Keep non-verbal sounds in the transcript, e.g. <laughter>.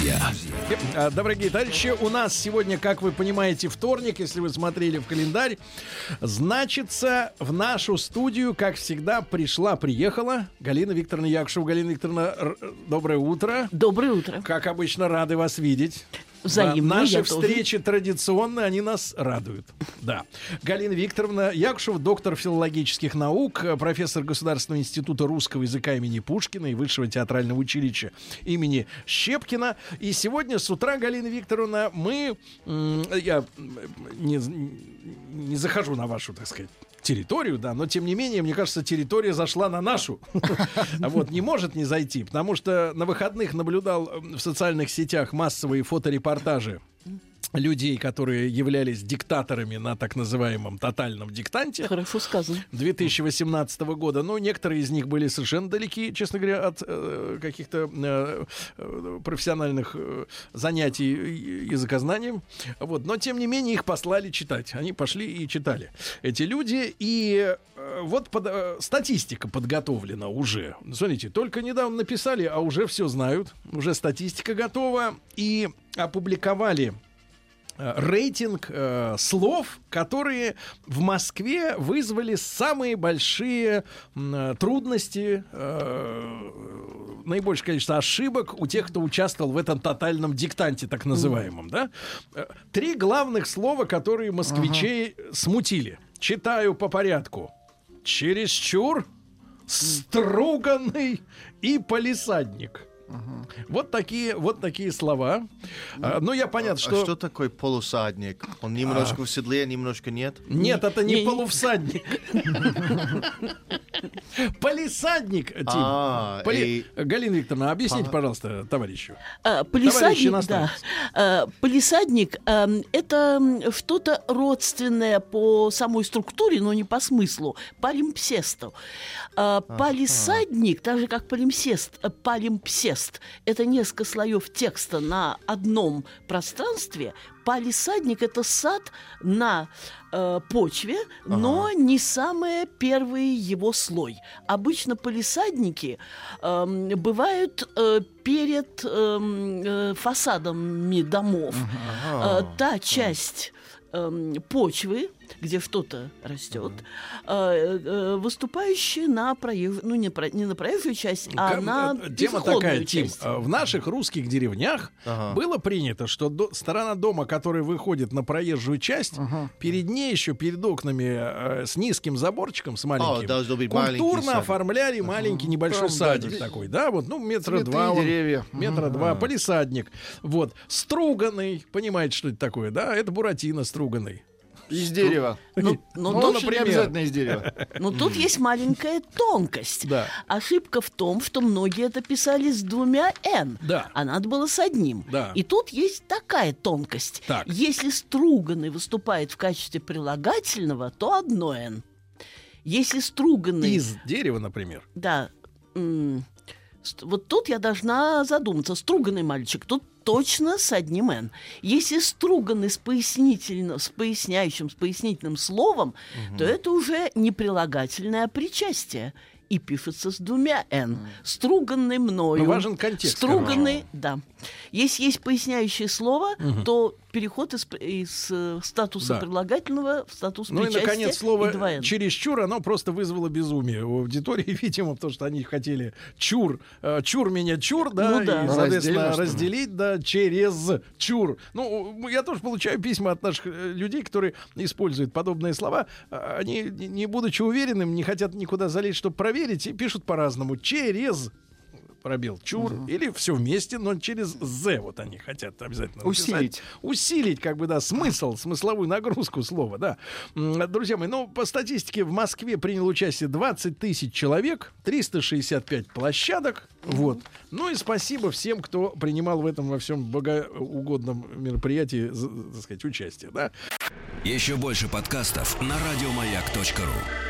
друзья. А, Дорогие товарищи, у нас сегодня, как вы понимаете, вторник, если вы смотрели в календарь. Значится, в нашу студию, как всегда, пришла, приехала Галина Викторовна Якушева. Галина Викторовна, доброе утро. Доброе утро. Как обычно, рады вас видеть. Взаимно, Да, наши я тоже. встречи традиционные, они нас радуют. Да. Галина Викторовна Якушева, доктор филологических наук, профессор Государственного института русского языка имени Пушкина и Высшего театрального училища имени Щепкина. И сегодня с утра, Галина Викторовна, мы... Я не, не захожу на вашу, так сказать, территорию, да, но тем не менее, мне кажется, территория зашла на нашу. <laughs> Вот, не может не зайти, потому что на выходных наблюдал в социальных сетях массовые фоторепортажи людей, которые являлись диктаторами на так называемом тотальном диктанте. Хорошо сказано. 2018 года. Но некоторые из них были совершенно далеки, честно говоря, от э, каких-то э, э, профессиональных э, занятий языкознанием. Вот. Но, тем не менее, их послали читать. Они пошли и читали. Эти люди. И э, вот под- э, статистика подготовлена уже. Смотрите, только недавно написали, а уже все знают. Уже статистика готова. И опубликовали рейтинг э, слов, которые в Москве вызвали самые большие э, трудности, э, наибольшее количество ошибок у тех, кто участвовал в этом тотальном диктанте, так называемом. Да? Э, Три главных слова, которые москвичей смутили. Читаю по порядку. Чересчур, струганный и полисадник. Вот такие, вот такие слова. А, ну, я понятно, А что... что такое полусадник? Он немножко в седле, немножко нет? Нет, это не, Не- не- полувсадник. <laughs> Полисадник, Тим. А, Поли- и- Галина Викторовна, объясните, пожалуйста, товарищу. А, Товарищи Полисадник, да. иностранцы. А, Полисадник эм, это что-то родственное по самой структуре, но не по смыслу. Палимпсесту. А, Палисадник, так же как палимпсест, э, палимпсест, это несколько слоев текста на одном пространстве. Палисадник это сад на э, почве, но не самый первый его слой. Обычно полисадники эм, бывают э, перед эм, э, фасадами домов. Э, та часть эм, почвы, где что-то растет, э, э, выступающая на проезжую, ну не, про- не на проезжую часть, а Кам- на э, Тема такая, Тим. часть. В наших русских деревнях Ага. было принято, что до- сторона дома, которая выходит на проезжую часть, перед ней еще, перед окнами э, с низким заборчиком, с маленьким, должно быть маленький культурно садик. оформляли маленький небольшой Там, да, садик де- такой, да, вот, ну, метра Цветы, два. он- деревья. Метра два, полисадник. Вот. Струганный, понимаете, что это такое, да? Это Буратино струганный. Из дерева. Ну, ну, Ну, не например. обязательно из дерева. Но тут есть маленькая тонкость. Да. Ошибка в том, что многие это писали с двумя «н», Да. а надо было с одним. Да. И тут есть такая тонкость. Так. Если струганный выступает в качестве прилагательного, то одно «н». Если струганный... Из дерева, например. Да. м, Вот тут я должна задуматься. Струганный мальчик, тут точно с одним «н». Если струганный с, пояснительно, с поясняющим, с пояснительным словом, то это уже не прилагательное, а причастие. И пишется с двумя «н». Струганный мною. Но важен контекст, Струганный, да. Если есть поясняющее слово, то переход из, из, э, статуса Да. прилагательного в статус Ну и, причастия наконец, слово и. «чересчур», оно просто вызвало безумие у аудитории, <laughs> видимо, потому что они хотели «чур», э, «чур меня чур», да, Ну да. и, Ну, соответственно, разделить, да, через «чур». Ну, я тоже получаю письма от наших э, людей, которые используют подобные слова. А, Они, не не будучи уверенным, не хотят никуда залезть, чтобы проверить, и пишут по-разному. «Через» пробел чур или все вместе, но через з вот они хотят обязательно написать. Усилить. усилить как бы да смысл смысловую нагрузку слова да друзья мои ну по статистике в Москве принял участие 20 тысяч человек 365 площадок вот ну и спасибо всем кто принимал в этом во всем богоугодном мероприятии за- так сказать участие да Еще больше подкастов на радиомаяк.ру.